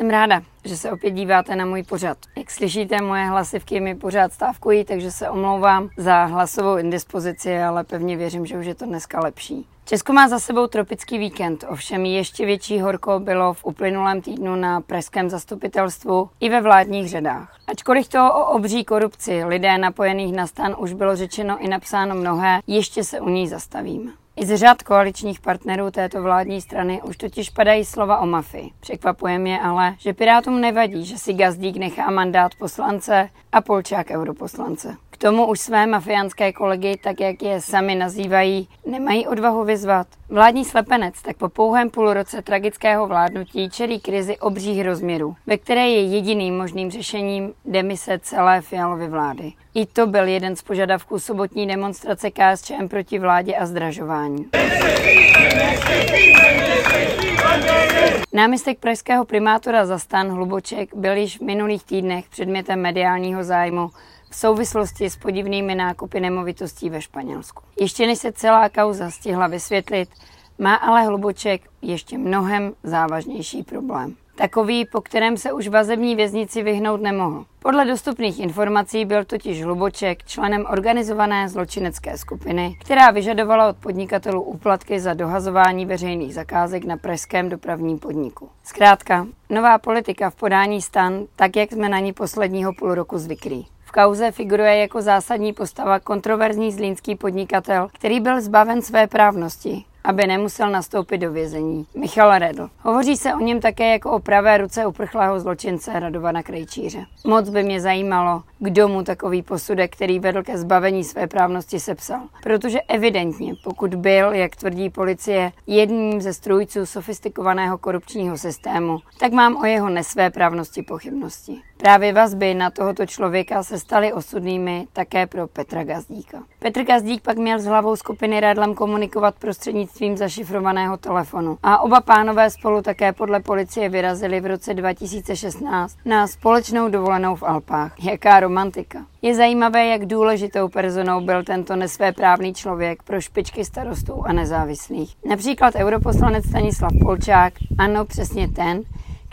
Jsem ráda, že se opět díváte na můj pořad. Jak slyšíte, moje hlasivky mi pořád stávkují, takže se omlouvám za hlasovou indispozici, ale pevně věřím, že už je to dneska lepší. Česko má za sebou tropický víkend, ovšem ještě větší horko bylo v uplynulém týdnu na pražském zastupitelstvu i ve vládních řadách. Ačkoliv to o obří korupci lidé napojených na stan už bylo řečeno i napsáno mnohé, ještě se u ní zastavím. I z řad koaličních partnerů této vládní strany už totiž padají slova o mafii. Překvapuje mě ale, že Pirátům nevadí, že si Gazdík nechá mandát poslance a Polčák europoslance. K tomu už své mafiánské kolegy, tak jak je sami nazývají, nemají odvahu vyzvat. Vládní slepenec tak po pouhém půlroce tragického vládnutí čelí krizi obřích rozměrů, ve které je jediným možným řešením demise celé Fialovy vlády. I to byl jeden z požadavků sobotní demonstrace KSČM proti vládě a zdražování. Náměstek pražského primátora za stan Hluboček byl již v minulých týdnech předmětem mediálního zájmu v souvislosti s podivnými nákupy nemovitostí ve Španělsku. Ještě než se celá kauza stihla vysvětlit, má ale Hluboček ještě mnohem závažnější problém. Takový, po kterém se už vazební věznici vyhnout nemohl. Podle dostupných informací byl totiž Hluboček členem organizované zločinecké skupiny, která vyžadovala od podnikatelů úplatky za dohazování veřejných zakázek na pražském dopravním podniku. Zkrátka, nová politika v podání stan, tak jak jsme na ní posledního půl roku zvyklí. V kauze figuruje jako zásadní postava kontroverzní zlínský podnikatel, který byl zbaven své právnosti aby nemusel nastoupit do vězení. Michal Redl. Hovoří se o něm také jako o pravé ruce uprchlého zločince Radovana Krejčíře. Moc by mě zajímalo, kdo mu takový posudek, který vedl ke zbavení své právnosti, sepsal. Protože evidentně, pokud byl, jak tvrdí policie, jedním ze strůjců sofistikovaného korupčního systému, tak mám o jeho nesvéprávnosti pochybnosti. Právě vazby na tohoto člověka se staly osudnými také pro Petra Gazdíka. Petr Gazdík pak měl s hlavou skupiny Radlem komunikovat prostřednictvím zašifrovaného telefonu. A oba pánové spolu také podle policie vyrazili v roce 2016 na společnou dovolenou v Alpách. Jaká romantika. Je zajímavé, jak důležitou personou byl tento nesvéprávný člověk pro špičky starostů a nezávislých. Například europoslanec Stanislav Polčák, ano, přesně ten,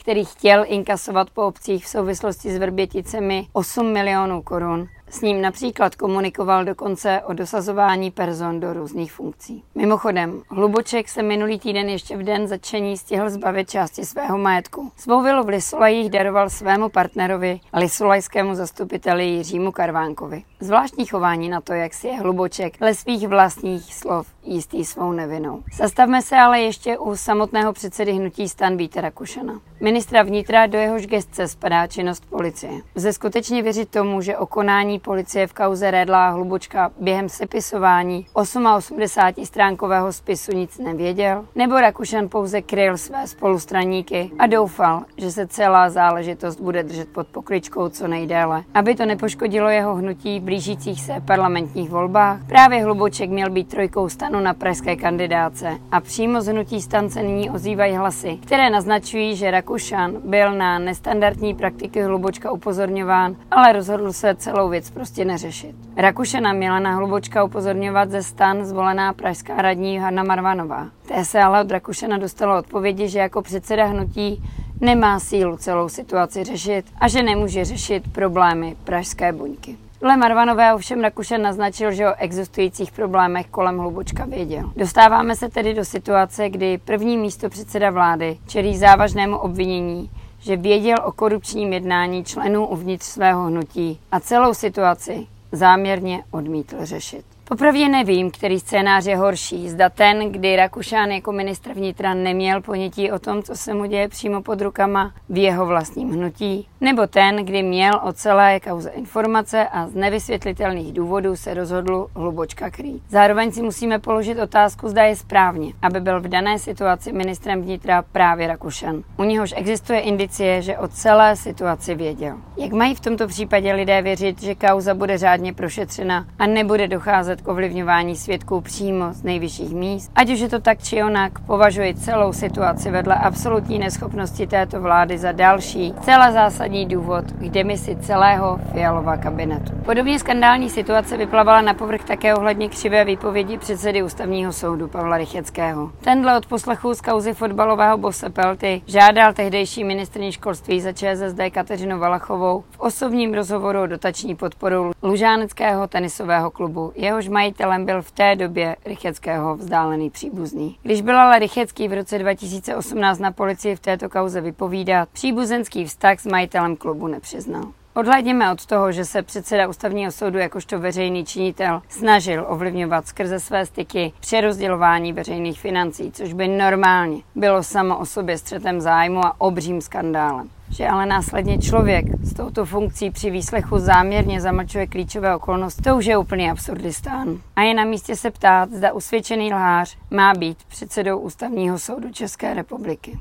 který chtěl inkasovat po obcích v souvislosti s Vrběticemi 8 milionů korun s ním například komunikoval dokonce o dosazování person do různých funkcí. Mimochodem, Hluboček se minulý týden ještě v den začení stihl zbavit části svého majetku. Svou vilu v Lisolajích daroval svému partnerovi, lisolajskému zastupiteli Jiřímu Karvánkovi. Zvláštní chování na to, jak si je Hluboček le svých vlastních slov jistý svou nevinou. Zastavme se ale ještě u samotného předsedy hnutí stan Víta Rakušana. Ministra vnitra do jehož gestce spadá činnost policie. Lze skutečně věřit tomu, že o konání policie v kauze Redla Hlubočka během sepisování 88 stránkového spisu nic nevěděl? Nebo Rakušan pouze kryl své spolustraníky a doufal, že se celá záležitost bude držet pod pokličkou co nejdéle, aby to nepoškodilo jeho hnutí v blížících se parlamentních volbách? Právě Hluboček měl být trojkou stanu na pražské kandidáce a přímo z hnutí stance nyní ozývají hlasy, které naznačují, že Rakušan byl na nestandardní praktiky Hlubočka upozorňován, ale rozhodl se celou věc prostě neřešit. Rakušena měla na Hlubočka upozorňovat ze stan zvolená pražská radní Hanna Marvanová. Té se ale od Rakušena dostalo odpovědi, že jako předseda hnutí nemá sílu celou situaci řešit a že nemůže řešit problémy pražské buňky. Dle Marvanové ovšem Rakušen naznačil, že o existujících problémech kolem Hlubočka věděl. Dostáváme se tedy do situace, kdy první místo předseda vlády čelí závažnému obvinění že věděl o korupčním jednání členů uvnitř svého hnutí a celou situaci záměrně odmítl řešit. Popravdě nevím, který scénář je horší. Zda ten, kdy Rakušán jako ministr vnitra neměl ponětí o tom, co se mu děje přímo pod rukama v jeho vlastním hnutí, nebo ten, kdy měl o celé kauze informace a z nevysvětlitelných důvodů se rozhodl hlubočka krýt. Zároveň si musíme položit otázku, zda je správně, aby byl v dané situaci ministrem vnitra právě Rakušan. U něhož existuje indicie, že o celé situaci věděl. Jak mají v tomto případě lidé věřit, že kauza bude řádně prošetřena a nebude docházet docházet k ovlivňování svědků přímo z nejvyšších míst. Ať už je to tak či onak, považuji celou situaci vedle absolutní neschopnosti této vlády za další, celá zásadní důvod k demisi celého Fialova kabinetu. Podobně skandální situace vyplavala na povrch také ohledně křivé výpovědi předsedy ústavního soudu Pavla Rycheckého. Tenhle od poslechu z kauzy fotbalového bose Pelty žádal tehdejší ministrní školství za ČSSD Kateřinu Valachovou v osobním rozhovoru o dotační podporu Lužáneckého tenisového klubu. Jehož majitelem byl v té době Rycheckého vzdálený příbuzný. Když byl ale Rychecký v roce 2018 na policii v této kauze vypovídat, příbuzenský vztah s majitelem klubu nepřiznal. Odhledněme od toho, že se předseda ústavního soudu jakožto veřejný činitel snažil ovlivňovat skrze své styky přerozdělování veřejných financí, což by normálně bylo samo o sobě střetem zájmu a obřím skandálem. Že ale následně člověk s touto funkcí při výslechu záměrně zamlčuje klíčové okolnosti, to už je úplný absurdistán. A je na místě se ptát, zda usvědčený lhář má být předsedou ústavního soudu České republiky.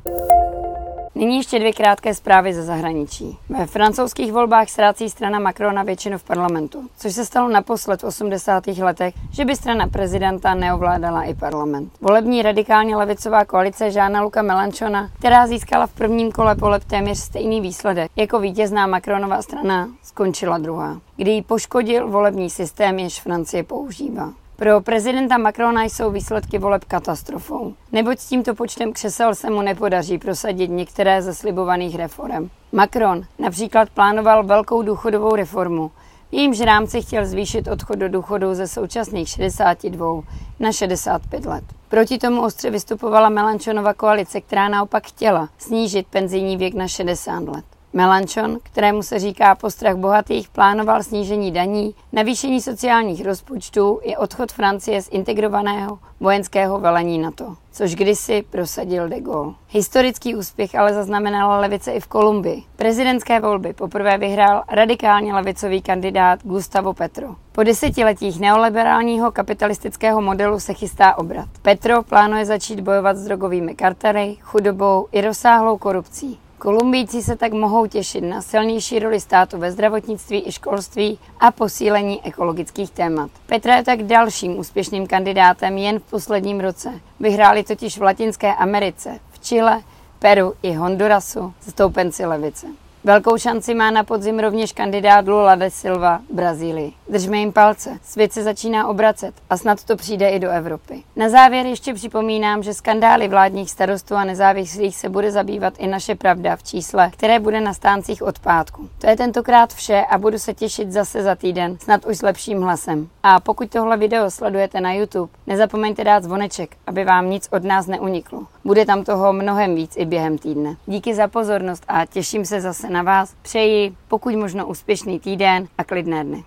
Nyní ještě dvě krátké zprávy ze zahraničí. Ve francouzských volbách ztrácí strana Macrona většinu v parlamentu, což se stalo naposled v 80. letech, že by strana prezidenta neovládala i parlament. Volební radikálně levicová koalice Žána Luka Melanchona, která získala v prvním kole voleb téměř stejný výsledek jako vítězná Macronova strana, skončila druhá, kdy ji poškodil volební systém, jež Francie používá. Pro prezidenta Macrona jsou výsledky voleb katastrofou, neboť s tímto počtem křesel se mu nepodaří prosadit některé ze slibovaných reform. Macron například plánoval velkou důchodovou reformu, v jejímž rámci chtěl zvýšit odchod do důchodu ze současných 62 na 65 let. Proti tomu ostře vystupovala Melanchonova koalice, která naopak chtěla snížit penzijní věk na 60 let. Melanchon, kterému se říká postrach bohatých, plánoval snížení daní, navýšení sociálních rozpočtů i odchod Francie z integrovaného vojenského velení NATO, což kdysi prosadil de Gaulle. Historický úspěch ale zaznamenala levice i v Kolumbii. Prezidentské volby poprvé vyhrál radikálně levicový kandidát Gustavo Petro. Po desetiletích neoliberálního kapitalistického modelu se chystá obrat. Petro plánuje začít bojovat s drogovými kartely, chudobou i rozsáhlou korupcí. Kolumbijci se tak mohou těšit na silnější roli státu ve zdravotnictví i školství a posílení ekologických témat. Petra je tak dalším úspěšným kandidátem jen v posledním roce. Vyhráli totiž v Latinské Americe, v Chile, Peru i Hondurasu zastoupenci levice. Velkou šanci má na podzim rovněž kandidát Lula de Silva v Brazílii. Držme jim palce, svět se začíná obracet a snad to přijde i do Evropy. Na závěr ještě připomínám, že skandály vládních starostů a nezávislých se bude zabývat i naše pravda v čísle, které bude na stáncích od pátku. To je tentokrát vše a budu se těšit zase za týden, snad už s lepším hlasem. A pokud tohle video sledujete na YouTube, nezapomeňte dát zvoneček, aby vám nic od nás neuniklo. Bude tam toho mnohem víc i během týdne. Díky za pozornost a těším se zase na vás. Přeji pokud možno úspěšný týden a klidné dny.